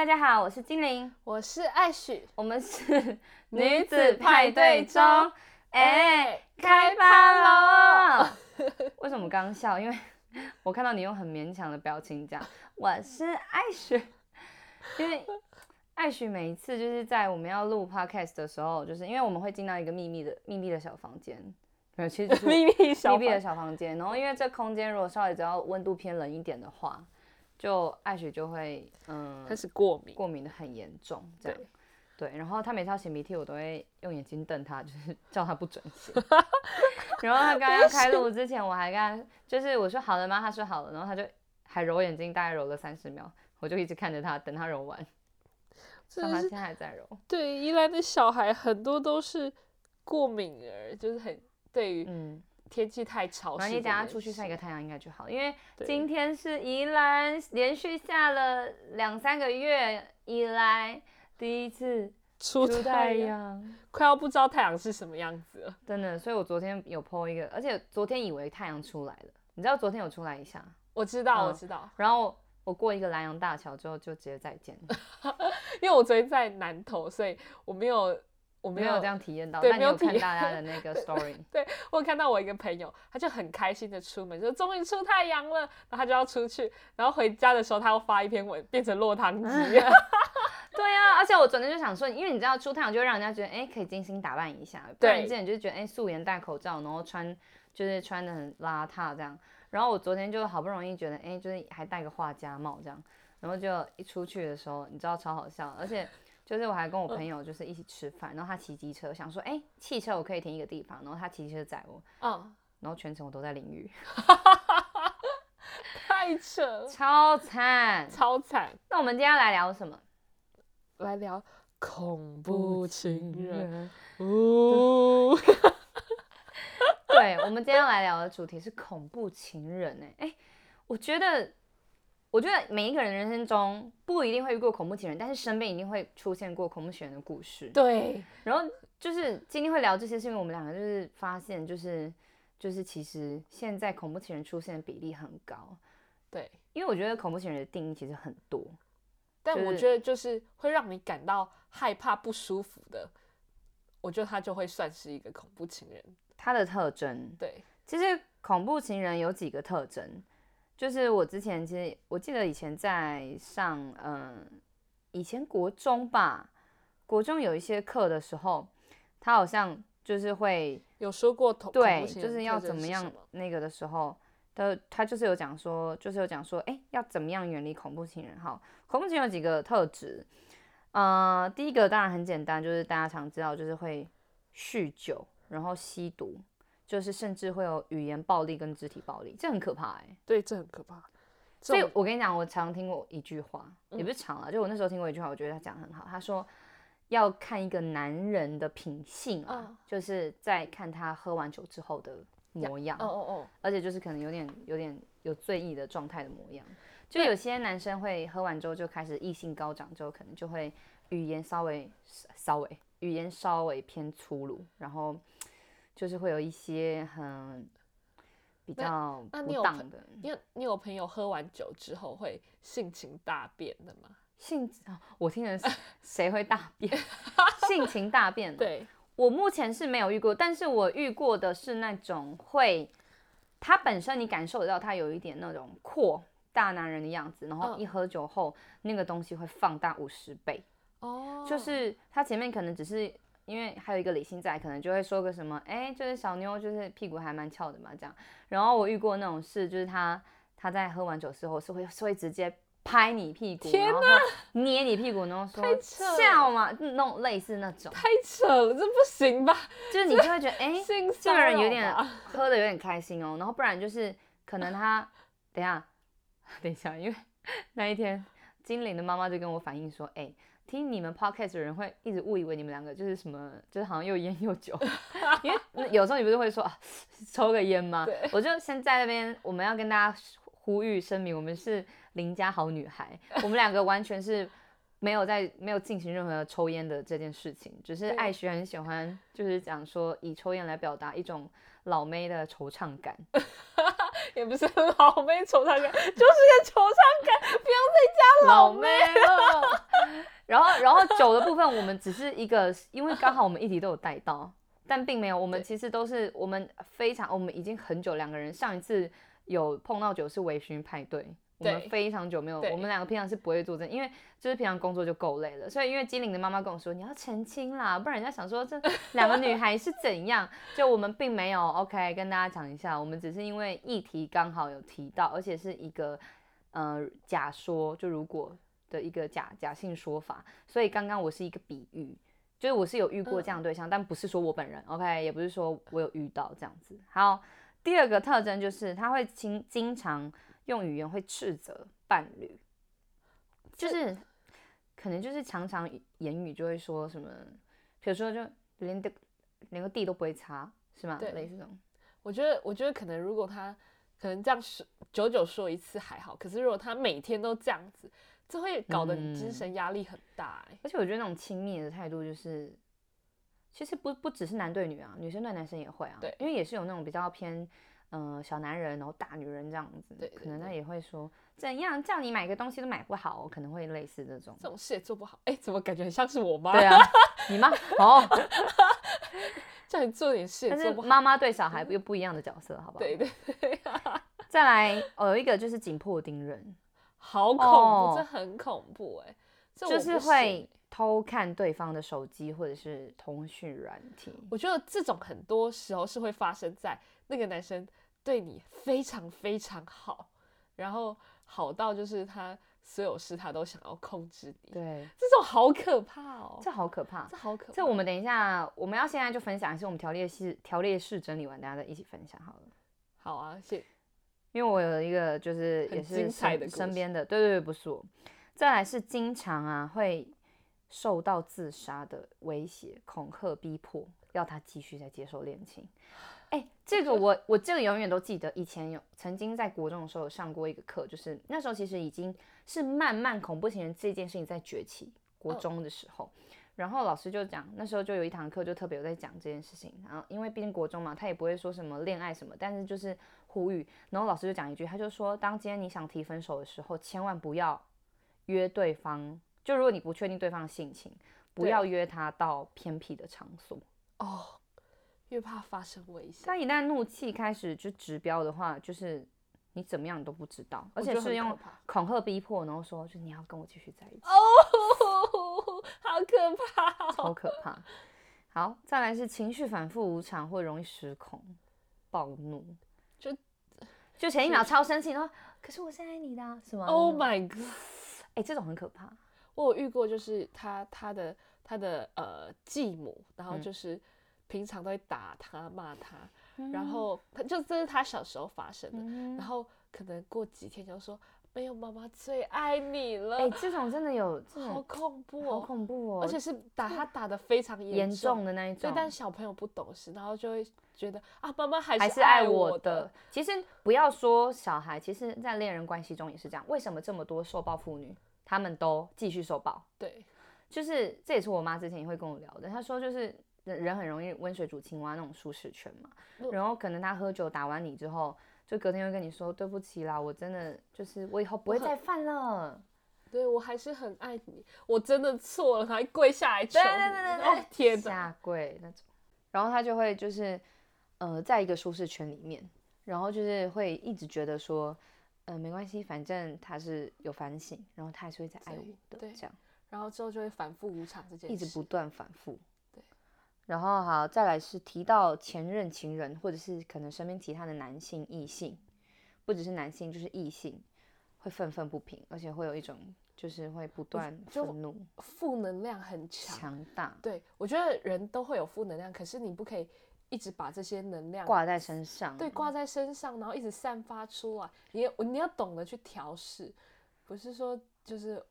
大家好，我是精灵，我是艾许，我们是女子派对中，哎，开趴喽！为什么刚刚笑？因为我看到你用很勉强的表情讲我是艾许，因为艾许每一次就是在我们要录 podcast 的时候，就是因为我们会进到一个秘密的秘密的小房间，没有，其实就是秘密小密闭的小房间，然后因为这空间如果稍微只要温度偏冷一点的话。就艾雪就会嗯开始过敏，过敏的很严重，这样对。然后他每次要擤鼻涕，我都会用眼睛瞪他，就是叫他不准擤。然后他刚刚开录之前，我还跟他就是我说好了吗？他说好了，然后他就还揉眼睛，大概揉了三十秒，我就一直看着他，等他揉完。他现在还在揉。对，依兰的小孩很多都是过敏儿，就是很对于嗯。天气太潮湿，你等下出去晒个太阳应该就好。因为今天是宜兰连续下了两三个月以来第一次出太阳，快要不知道太阳是什么样子了。真的，所以我昨天有 po 一个，而且昨天以为太阳出来了，你知道昨天有出来一下？我知道，我知道。然后我过一个南洋大桥之后就直接再见，因为我昨天在南投，所以我没有。我没有这样体验到，但你有看大家的 那个 story。对我有看到我一个朋友，他就很开心的出门，说终于出太阳了，然后他就要出去，然后回家的时候他又发一篇文，变成落汤鸡。对啊，而且我昨天就想说，因为你知道出太阳就会让人家觉得，哎，可以精心打扮一下。对。之前就觉得，哎，素颜戴口罩，然后穿就是穿的很邋遢这样。然后我昨天就好不容易觉得，哎，就是还戴个画家帽这样，然后就一出去的时候，你知道超好笑，而且。就是我还跟我朋友就是一起吃饭，然后他骑机车，想说哎，汽车我可以停一个地方，然后他骑车载我，嗯，然后全程我都在淋雨，太扯了，超惨，超惨。那我们今天来聊什么？来聊恐怖情人。哦，对，我们今天要来聊的主题是恐怖情人。哎哎，我觉得。我觉得每一个人人生中不一定会遇过恐怖情人，但是身边一定会出现过恐怖情人的故事。对，然后就是今天会聊这些，是因为我们两个就是发现，就是就是其实现在恐怖情人出现的比例很高。对，因为我觉得恐怖情人的定义其实很多，但我觉得就是会让你感到害怕、不舒服的，我觉得他就会算是一个恐怖情人。他的特征，对，其实恐怖情人有几个特征。就是我之前其实我记得以前在上嗯以前国中吧，国中有一些课的时候，他好像就是会有说过对，就是要怎么样那个的时候，他他就是有讲说，就是有讲说，哎，要怎么样远离恐怖情人？哈，恐怖情人有几个特质，呃，第一个当然很简单，就是大家常知道，就是会酗酒，然后吸毒。就是甚至会有语言暴力跟肢体暴力，这很可怕哎。对，这很可怕。所以我跟你讲，我常听过一句话，也不是常啊，就我那时候听过一句话，我觉得他讲的很好。他说要看一个男人的品性啊，就是在看他喝完酒之后的模样。哦哦哦。而且就是可能有点有点有醉意的状态的模样。就有些男生会喝完之后就开始异性高涨，之后可能就会语言稍微稍微语言稍微偏粗鲁，然后。就是会有一些很比较不当的。你有你有朋友喝完酒之后会性情大变的吗？性啊，我听人是谁会大变？性情大变？对，我目前是没有遇过，但是我遇过的是那种会，他本身你感受得到他有一点那种阔大男人的样子，然后一喝酒后那个东西会放大五十倍。哦，就是他前面可能只是。因为还有一个理性在，可能就会说个什么，哎，就是小妞，就是屁股还蛮翘的嘛，这样。然后我遇过那种事，就是他他在喝完酒之后是会是会直接拍你屁股，然后捏你屁股，然后说笑嘛，那种类似那种。太扯了，这不行吧？就是你就会觉得，哎，这个人有点喝的有点开心哦。然后不然就是可能他，等一下，等一下，因为那一天精灵的妈妈就跟我反映说，哎。听你们 podcast 的人会一直误以为你们两个就是什么，就是好像又烟又酒，因为有时候你不是会说啊，抽个烟吗？我就先在那边，我们要跟大家呼吁声明，我们是邻家好女孩，我们两个完全是没有在没有进行任何抽烟的这件事情，只是艾徐很喜欢，就是讲说以抽烟来表达一种老妹的惆怅感。也不是老妹惆怅感，就是个惆怅感，不要再加老妹了。然后，然后酒的部分，我们只是一个，因为刚好我们一题都有带到，但并没有，我们其实都是我们非常，我们已经很久两个人上一次有碰到酒是微醺派对。我们非常久没有，我们两个平常是不会做这，因为就是平常工作就够累了，所以因为金玲的妈妈跟我说你要澄清啦，不然人家想说这 两个女孩是怎样，就我们并没有 OK 跟大家讲一下，我们只是因为议题刚好有提到，而且是一个呃假说，就如果的一个假假性说法，所以刚刚我是一个比喻，就是我是有遇过这样对象，但不是说我本人 OK，也不是说我有遇到这样子。好，第二个特征就是他会经经常。用语言会斥责伴侣，就是可能就是常常言语就会说什么，比如说就连的连个地都不会擦，是吗？对，类似这种。我觉得，我觉得可能如果他可能这样说久久说一次还好，可是如果他每天都这样子，这会搞得你精神压力很大。而且我觉得那种亲密的态度，就是其实不不只是男对女啊，女生对男生也会啊。对，因为也是有那种比较偏。嗯，小男人然后大女人这样子，对，可能他也会说怎样叫你买个东西都买不好，可能会类似这种，这种事也做不好。哎，怎么感觉很像是我妈？对啊，你妈哦，叫你做点事也做不好。妈妈对小孩又不一样的角色，好不好？对对对。再来，哦，有一个就是紧迫盯人，好恐怖，这很恐怖哎，就是会偷看对方的手机或者是通讯软体。我觉得这种很多时候是会发生在那个男生。对你非常非常好，然后好到就是他所有事他都想要控制你。对，这种好可怕哦，这好可怕，这好可怕。这我们等一下，我们要现在就分享一下我们条列式条列式整理完，大家再一起分享好了。好啊，谢。因为我有一个就是也是身边的，对对对，不是我。再来是经常啊会受到自杀的威胁、恐吓、逼迫，要他继续再接受恋情。哎，这个我我这个永远都记得，以前有曾经在国中的时候有上过一个课，就是那时候其实已经是慢慢恐怖情人这件事情在崛起。国中的时候，然后老师就讲，那时候就有一堂课就特别有在讲这件事情。然后因为毕竟国中嘛，他也不会说什么恋爱什么，但是就是呼吁。然后老师就讲一句，他就说，当今天你想提分手的时候，千万不要约对方，就如果你不确定对方的性情，不要约他到偏僻的场所哦。越怕发生危险。他一旦怒气开始就直飙的话，就是你怎么样你都不知道，而且是用恐吓逼迫，然后说就你要跟我继续在一起。哦，好可怕，超可怕。好，再来是情绪反复无常会容易失控、暴怒，就就前一秒超生气，然后可是我是爱你的，是吗？Oh my god！哎，这种很可怕。我有遇过，就是他他的他的呃继母，然后就是。平常都会打他骂他，然后他就这是他小时候发生的，然后可能过几天就说没有妈妈最爱你了。哎，这种真的有，好恐怖哦，好恐怖哦，而且是打他打的非常严重的那一种。对，但小朋友不懂事，然后就会觉得啊，妈妈还是还是爱我的。其实不要说小孩，其实在恋人关系中也是这样。为什么这么多受暴妇女，他们都继续受暴？对，就是这也是我妈之前也会跟我聊的，她说就是。人很容易温水煮青蛙那种舒适圈嘛，然后可能他喝酒打完你之后，就隔天会跟你说对不起啦，我真的就是我以后不会再犯了，对我还是很爱你，我真的错了，还跪下来求，对对对对，天下跪那种，然后他就会就是呃在一个舒适圈里面，然后就是会一直觉得说，呃没关系，反正他是有反省，然后他还是会再爱我的，对，这样，然后之后就会反复无常这件事，一直不断反复。然后好，再来是提到前任情人，或者是可能身边其他的男性异性，不只是男性，就是异性，会愤愤不平，而且会有一种就是会不断愤怒，负能量很强，强大。对我觉得人都会有负能量，可是你不可以一直把这些能量挂在身上，对，挂在身上，然后一直散发出来。你你要懂得去调试，不是说就是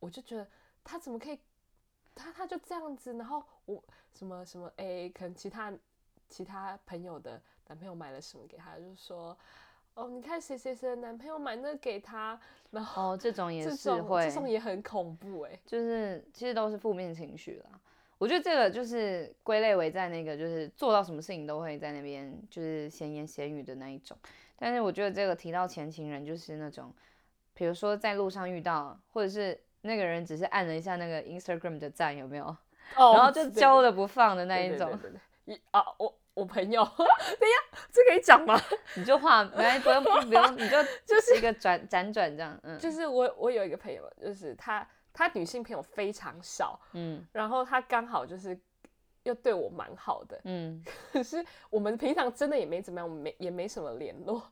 我就觉得他怎么可以。他他就这样子，然后我什么什么哎，可能其他其他朋友的男朋友买了什么给他，就说哦，你看谁谁谁的男朋友买那个给他，然后哦，这种也是会，这种也很恐怖哎，就是其实都是负面情绪啦。我觉得这个就是归类为在那个就是做到什么事情都会在那边就是闲言闲语的那一种。但是我觉得这个提到前情人就是那种比如说在路上遇到，或者是那个人只是按了一下那个 Instagram 的赞，有没有？哦，然后就揪了不放的那一种。一啊，我我朋友，等一下，这可以讲吗？你就画，没不用不用，你就就是一个转辗转这样。嗯，就是我我有一个朋友，就是他他女性朋友非常少，嗯，然后他刚好就是又对我蛮好的，嗯，可是我们平常真的也没怎么样，我们没也没什么联络，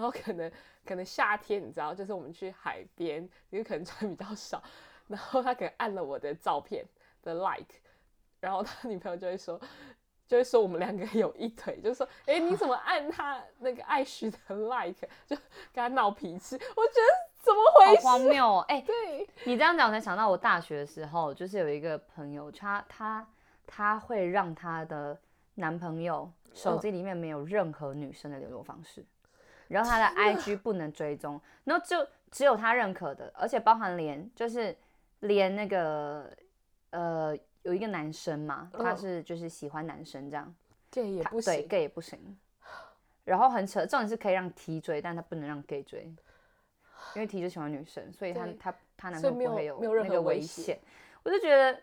然后可能可能夏天你知道，就是我们去海边，因为可能穿比较少，然后他可能按了我的照片的 like，然后他女朋友就会说。就会说我们两个有一腿，就是说，哎，你怎么按他那个爱许的 like，就跟他闹脾气？我觉得怎么回事？好荒谬哦！哎，对你这样讲，我才想到我大学的时候，就是有一个朋友，他他他会让他的男朋友手机里面没有任何女生的联络方式，然后他的 IG 不能追踪，然后就只有他认可的，而且包含连就是连那个呃。有一个男生嘛，他是就是喜欢男生这样，gay 也不行，对 gay 也不行。然后很扯，重点是可以让 T 追，但他不能让 gay 追，因为 T 就喜欢女生，所以他他他男朋友不会有那个危险。我就觉得，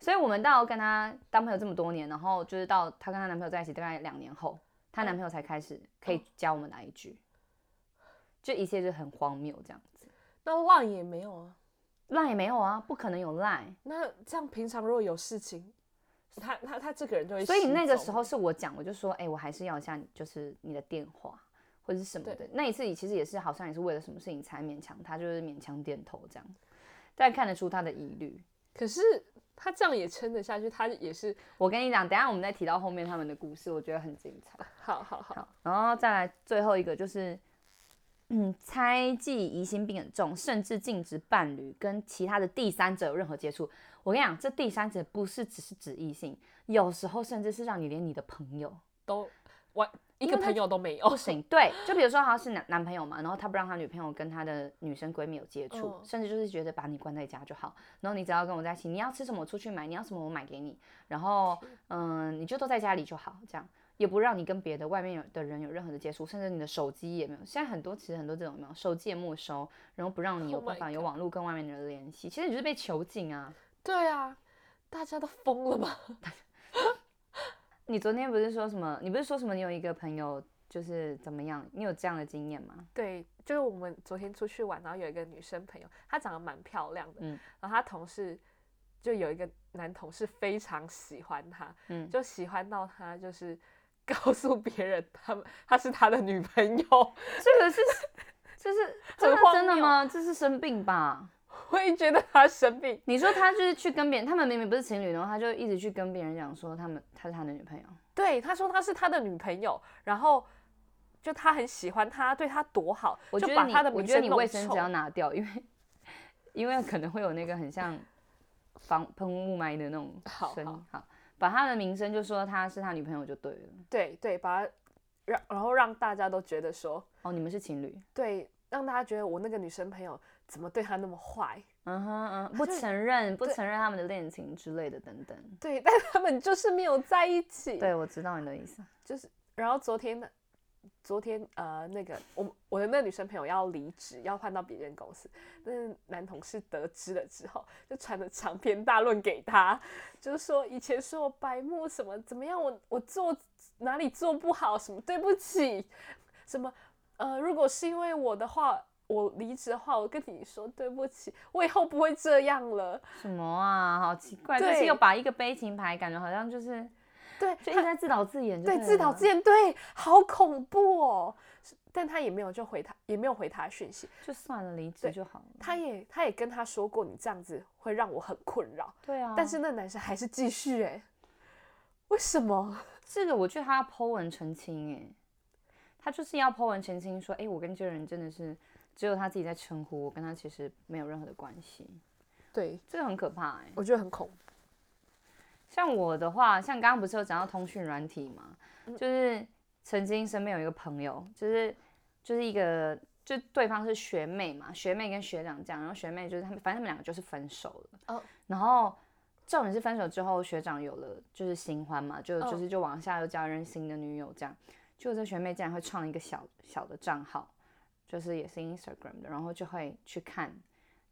所以我们到跟他当朋友这么多年，然后就是到她跟她男朋友在一起大概两年后，他男朋友才开始可以教我们哪一句，就一切就很荒谬这样子。那浪也没有啊。赖也没有啊，不可能有赖。那这样平常如果有事情，他他他这个人就会。所以那个时候是我讲，我就说，哎，我还是要一下，就是你的电话或者是什么的。那一次其实也是好像也是为了什么事情才勉强他，就是勉强点头这样，但看得出他的疑虑。可是他这样也撑得下去，他也是。我跟你讲，等下我们再提到后面他们的故事，我觉得很精彩。好好好，然后再来最后一个就是。嗯，猜忌疑心病很重，甚至禁止伴侣跟其他的第三者有任何接触。我跟你讲，这第三者不是只是指异性，有时候甚至是让你连你的朋友都我一个朋友都没有，不行。对，就比如说好像是男男朋友嘛，然后他不让他女朋友跟他的女生闺蜜有接触，甚至就是觉得把你关在家就好，然后你只要跟我在一起，你要吃什么我出去买，你要什么我买给你，然后嗯，你就都在家里就好，这样。也不让你跟别的外面有的人有任何的接触，甚至你的手机也没有。现在很多其实很多这种没有手机也没收，然后不让你有办法有网络跟外面的人联系。其实你就是被囚禁啊！对啊，大家都疯了吗？你昨天不是说什么？你不是说什么？你有一个朋友就是怎么样？你有这样的经验吗？对，就是我们昨天出去玩，然后有一个女生朋友，她长得蛮漂亮的，嗯，然后她同事就有一个男同事非常喜欢她，嗯，就喜欢到她就是。告诉别人，他们她是他的女朋友，这个是，这是真的真的吗？这是生病吧？我也觉得他生病。你说他就是去跟别人，他们明明不是情侣，然后他就一直去跟别人讲说他们他是他的女朋友。对，他说他是他的女朋友，然后就他很喜欢他，对他多好。我觉得你，我觉得你卫生纸要拿掉，因为因为可能会有那个很像防喷雾霾的那种声音。好。把他的名声就说他是他女朋友就对了，对对，把他让然后让大家都觉得说哦你们是情侣，对，让大家觉得我那个女生朋友怎么对他那么坏，嗯哼嗯，不承认不承认他们的恋情之类的等等，对，但他们就是没有在一起，对我知道你的意思，就是然后昨天的。昨天呃，那个我我的那个女生朋友要离职，要换到别人公司。那男同事得知了之后，就传了长篇大论给他，就是说以前说我白目什么怎么样，我我做哪里做不好什么对不起，什么呃，如果是因为我的话，我离职的话，我跟你说对不起，我以后不会这样了。什么啊，好奇怪，就是又把一个悲情牌，感觉好像就是。对，就一直在自导自演，对，自导自演，对，好恐怖哦。但他也没有就回他，也没有回他讯息，就算了，离职就好了。他也，他也跟他说过，你这样子会让我很困扰。对啊，但是那男生还是继续，哎，为什么？这个我觉得他要剖文澄清，哎，他就是要剖文澄清，说，哎，我跟这个人真的是只有他自己在称呼，我跟他其实没有任何的关系。对，这个很可怕，哎，我觉得很恐。像我的话，像刚刚不是有讲到通讯软体嘛，就是曾经身边有一个朋友，就是就是一个就对方是学妹嘛，学妹跟学长这样，然后学妹就是他们，反正他们两个就是分手了。哦。然后重点是分手之后，学长有了就是新欢嘛，就就是就往下又交任新的女友这样，就这学妹竟然会创一个小小的账号，就是也是 Instagram 的，然后就会去看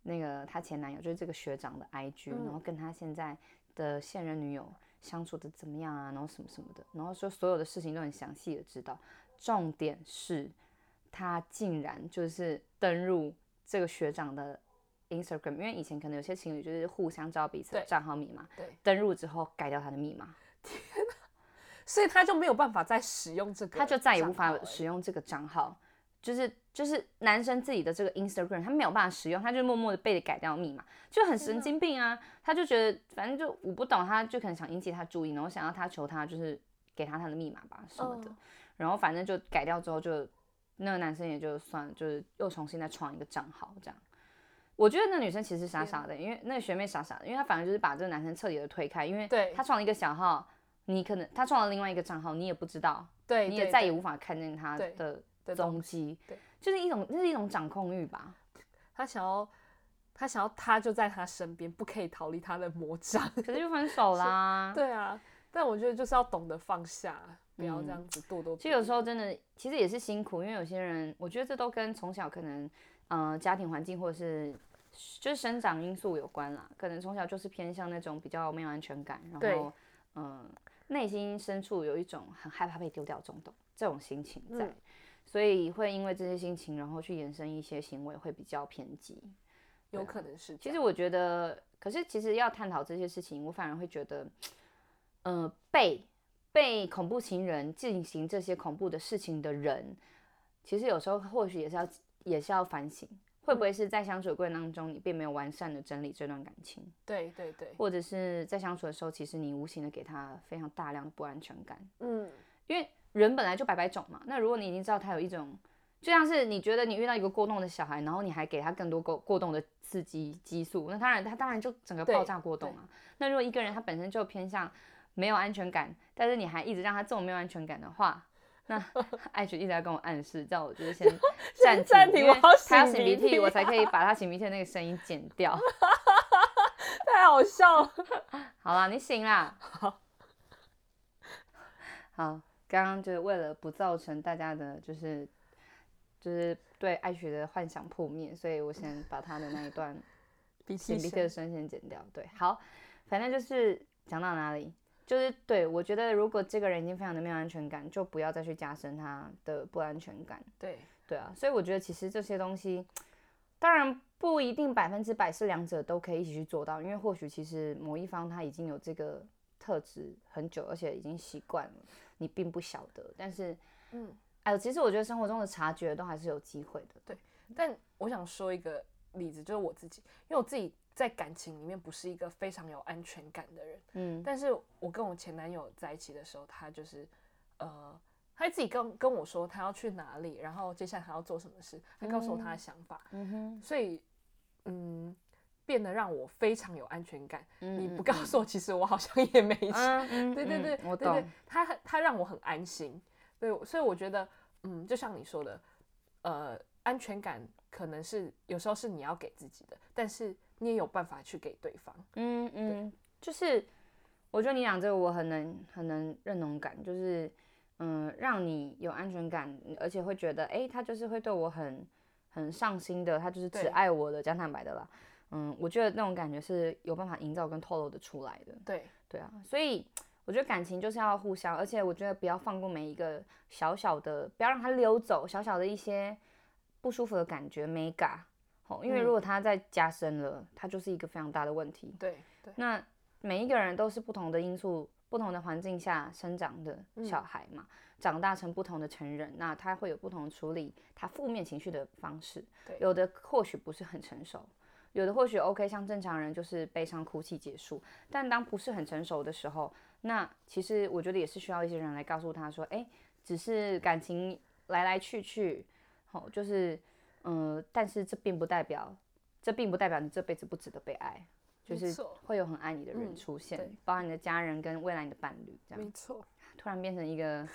那个她前男友，就是这个学长的 IG，然后跟他现在的现任女友相处的怎么样啊，然后什么什么的，然后说所有的事情都很详细的知道。重点是，他竟然就是登入这个学长的 Instagram，因为以前可能有些情侣就是互相知道彼此的账号密码，对，登入之后改掉他的密码。天哪！所以他就没有办法再使用这个，他就再也无法使用这个账号，就是就是男生自己的这个 Instagram，他没有办法使用，他就默默的被改掉密码，就很神经病啊！他就觉得反正就我不懂，他就可能想引起他注意，然后想要他求他就是给他他的密码吧什么的，然后反正就改掉之后，就那个男生也就算就是又重新再创一个账号这样。我觉得那女生其实傻傻的，因为那个学妹傻傻的，因为她反正就是把这个男生彻底的推开，因为她创了一个小号。你可能他创了另外一个账号，你也不知道，对，你也再也无法看见他的踪迹，对，就是一种，那是一种掌控欲吧。他想要，他想要，他就在他身边，不可以逃离他的魔掌，可是就分手 啦。对啊，但我觉得就是要懂得放下，不要这样子咄咄。其实有时候真的，其实也是辛苦，因为有些人，我觉得这都跟从小可能，呃，家庭环境或者是就是生长因素有关啦。可能从小就是偏向那种比较没有安全感，然后，嗯。内心深处有一种很害怕被丢掉这种这种心情在，所以会因为这些心情，然后去延伸一些行为，会比较偏激。有可能是。其实我觉得，可是其实要探讨这些事情，我反而会觉得，呃，被被恐怖情人进行这些恐怖的事情的人，其实有时候或许也是要也是要反省。会不会是在相处的过程当中，你并没有完善的整理这段感情？对对对，或者是在相处的时候，其实你无形的给他非常大量的不安全感。嗯，因为人本来就百百种嘛。那如果你已经知道他有一种，就像是你觉得你遇到一个过动的小孩，然后你还给他更多过过动的刺激激素，那当然他当然就整个爆炸过动啊。那如果一个人他本身就偏向没有安全感，但是你还一直让他这种没有安全感的话，那 艾雪一直在跟我暗示，叫我就是先暂暂停，因为他要擤鼻涕，我才可以把他擤鼻涕的那个声音剪掉。太好笑了。好啦，你醒啦。好。好，刚刚就是为了不造成大家的，就是就是对爱学的幻想破灭，所以我先把他的那一段擤 鼻涕的声先剪掉。对，好，反正就是讲到哪里。就是对我觉得，如果这个人已经非常的没有安全感，就不要再去加深他的不安全感。对对啊，所以我觉得其实这些东西，当然不一定百分之百是两者都可以一起去做到，因为或许其实某一方他已经有这个特质很久，而且已经习惯了，你并不晓得。但是，嗯，哎，其实我觉得生活中的察觉都还是有机会的。对，但我想说一个例子，就是我自己，因为我自己。在感情里面不是一个非常有安全感的人，嗯，但是我跟我前男友在一起的时候，他就是，呃，他自己跟跟我说他要去哪里，然后接下来他要做什么事，他告诉我他的想法，嗯哼，所以，嗯，变得让我非常有安全感。你不告诉我，其实我好像也没事。对对对，我懂。让我很安心，对，所以我觉得，嗯，就像你说的，呃，安全感可能是有时候是你要给自己的，但是。你也有办法去给对方，嗯嗯，就是我觉得你讲这个我很能很能认同感，就是嗯，让你有安全感，而且会觉得哎，他就是会对我很很上心的，他就是只爱我的，讲坦白的啦，嗯，我觉得那种感觉是有办法营造跟透露的出来的，对。对啊，所以我觉得感情就是要互相，而且我觉得不要放过每一个小小的，不要让它溜走，小小的一些不舒服的感觉没嘎。因为如果它再加深了，它就是一个非常大的问题。对对。那每一个人都是不同的因素、不同的环境下生长的小孩嘛，长大成不同的成人，那他会有不同处理他负面情绪的方式。对。有的或许不是很成熟，有的或许 OK，像正常人就是悲伤哭泣结束。但当不是很成熟的时候，那其实我觉得也是需要一些人来告诉他说：“哎，只是感情来来去去，好，就是。”嗯，但是这并不代表，这并不代表你这辈子不值得被爱，就是会有很爱你的人出现，包含你的家人跟未来你的伴侣，这样。没错。突然变成一个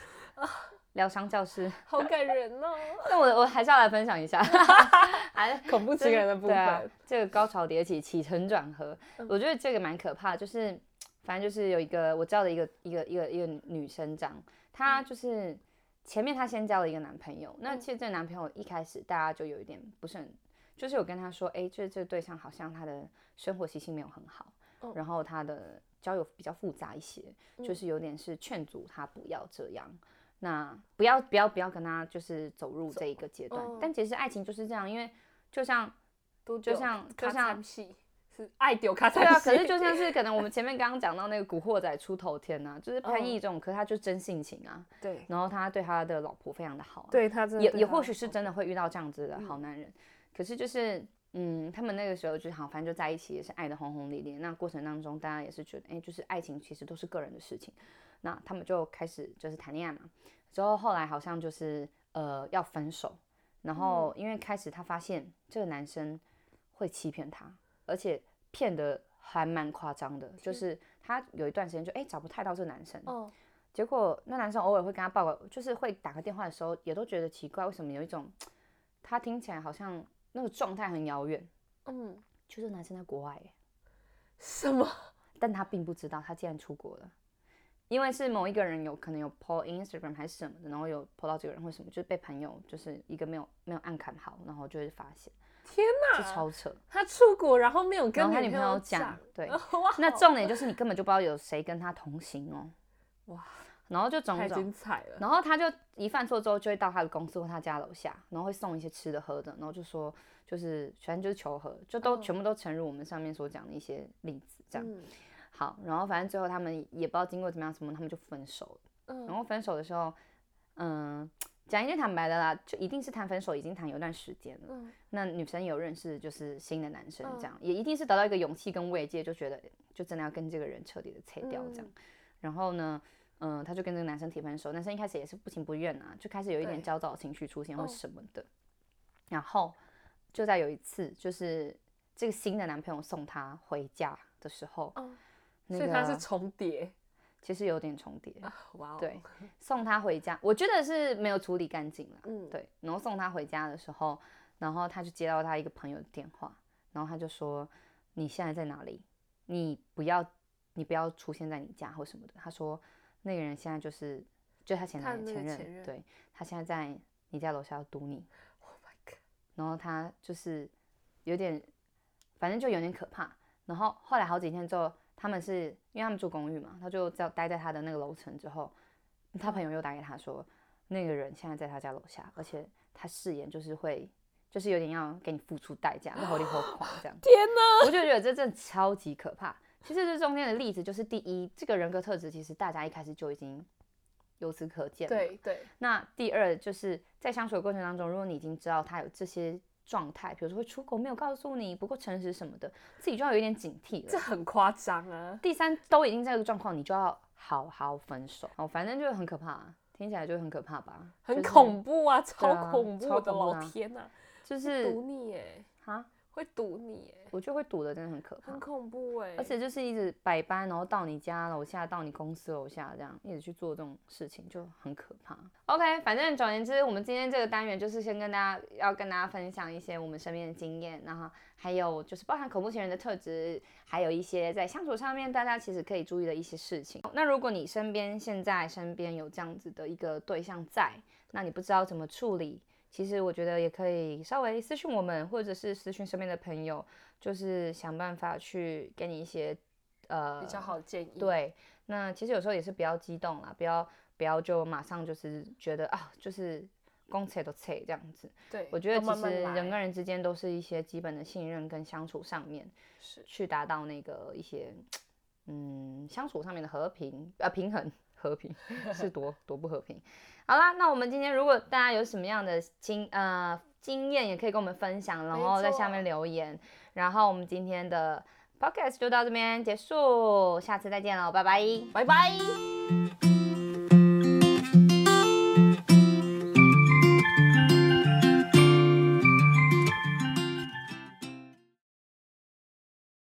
疗伤教师，好感人哦。那我我还是要来分享一下，还恐怖情人的部分，这个高潮迭起，起承转合，我觉得这个蛮可怕。就是反正就是有一个我知道的一个一个一个一个女生这样，她就是前面她先交了一个男朋友，那其实这个男朋友一开始大家就有一点不是很，就是有跟她说，哎，这这个对象好像他的生活习性没有很好，然后他的交友比较复杂一些，就是有点是劝阻他不要这样，那不要不要不要跟他就是走入这一个阶段，但其实爱情就是这样，因为就像就像就像。是爱丢卡对啊，可是就像是可能我们前面刚刚讲到那个古惑仔出头天呐，就是潘毅这种，可是他就真性情啊。对。然后他对他的老婆非常的好。对他真的。也也或许是真的会遇到这样子的好男人，可是就是嗯，他们那个时候就好，反正就在一起也是爱的轰轰烈烈。那过程当中，大家也是觉得，哎，就是爱情其实都是个人的事情。那他们就开始就是谈恋爱嘛，之后后来好像就是呃要分手，然后因为开始他发现这个男生会欺骗他。而且骗的还蛮夸张的，就是他有一段时间就哎找不太到这个男生，结果那男生偶尔会跟他报个，就是会打个电话的时候，也都觉得奇怪，为什么有一种他听起来好像那个状态很遥远，嗯，就是男生在国外，什么？但他并不知道他竟然出国了，因为是某一个人有可能有 po Instagram 还是什么的，然后有 po 到这个人或什么，就是被朋友就是一个没有没有按看好，然后就会发现。天哪，是超扯！他出国，然后没有跟他女朋友讲，对。那重点就是你根本就不知道有谁跟他同行哦。哇，然后就种种，太精彩了。然后他就一犯错之后，就会到他的公司或他家楼下，然后会送一些吃的喝的，然后就说，就是反正就是求和，就都全部都沉入我们上面所讲的一些例子，这样。好，然后反正最后他们也不知道经过怎么样什么，他们就分手了。嗯。然后分手的时候，嗯。讲一句坦白的啦，就一定是谈分手，已经谈有段时间了。嗯，那女生有认识就是新的男生，这样也一定是得到一个勇气跟慰藉，就觉得就真的要跟这个人彻底的拆掉这样。然后呢，嗯，他就跟这个男生提分手，男生一开始也是不情不愿啊，就开始有一点焦躁情绪出现或什么的。然后就在有一次，就是这个新的男朋友送她回家的时候，所以他是重叠。其实有点重叠，哇，对，送他回家，我觉得是没有处理干净了，嗯，对，然后送他回家的时候，然后他就接到他一个朋友的电话，然后他就说你现在在哪里？你不要，你不要出现在你家或什么的。他说那个人现在就是，就他前男前任，对他现在在你家楼下要堵你，Oh my god！然后他就是有点，反正就有点可怕。然后后来好几天之后。他们是因为他们住公寓嘛，他就在待在他的那个楼层之后，他朋友又打给他说，那个人现在在他家楼下，而且他誓言就是会，就是有点要给你付出代价，然后你好狂这样。天哪！我就觉得这真的超级可怕。其实这中间的例子就是第一，这个人格特质其实大家一开始就已经由此可见。对对。那第二就是在相处的过程当中，如果你已经知道他有这些。状态，比如说会出国没有告诉你，不够诚实什么的，自己就要有一点警惕了。这很夸张啊！第三，都已经这个状况，你就要好好分手。哦，反正就很可怕，听起来就很可怕吧？很恐怖啊，超恐怖的，老天呐，就是毒你哎，哈，会堵你哎。我觉得会堵的，真的很可怕，很恐怖哎！而且就是一直百般，然后到你家楼下，到你公司楼下，这样一直去做这种事情，就很可怕。OK，反正总而言之，我们今天这个单元就是先跟大家要跟大家分享一些我们身边的经验，然后还有就是包含恐怖情人的特质，还有一些在相处上面大家其实可以注意的一些事情。那如果你身边现在身边有这样子的一个对象在，那你不知道怎么处理，其实我觉得也可以稍微私讯我们，或者是私讯身边的朋友。就是想办法去给你一些呃比较好的建议。对，那其实有时候也是不要激动啦，不要不要就马上就是觉得啊，就是公测都测这样子。对，我觉得其实人跟人之间都是一些基本的信任跟相处上面，是去达到那个一些嗯相处上面的和平呃平衡和平 是多多不和平。好啦，那我们今天如果大家有什么样的经呃经验，也可以跟我们分享，然后在下面留言。然后我们今天的 podcast 就到这边结束，下次再见喽，拜拜，拜拜。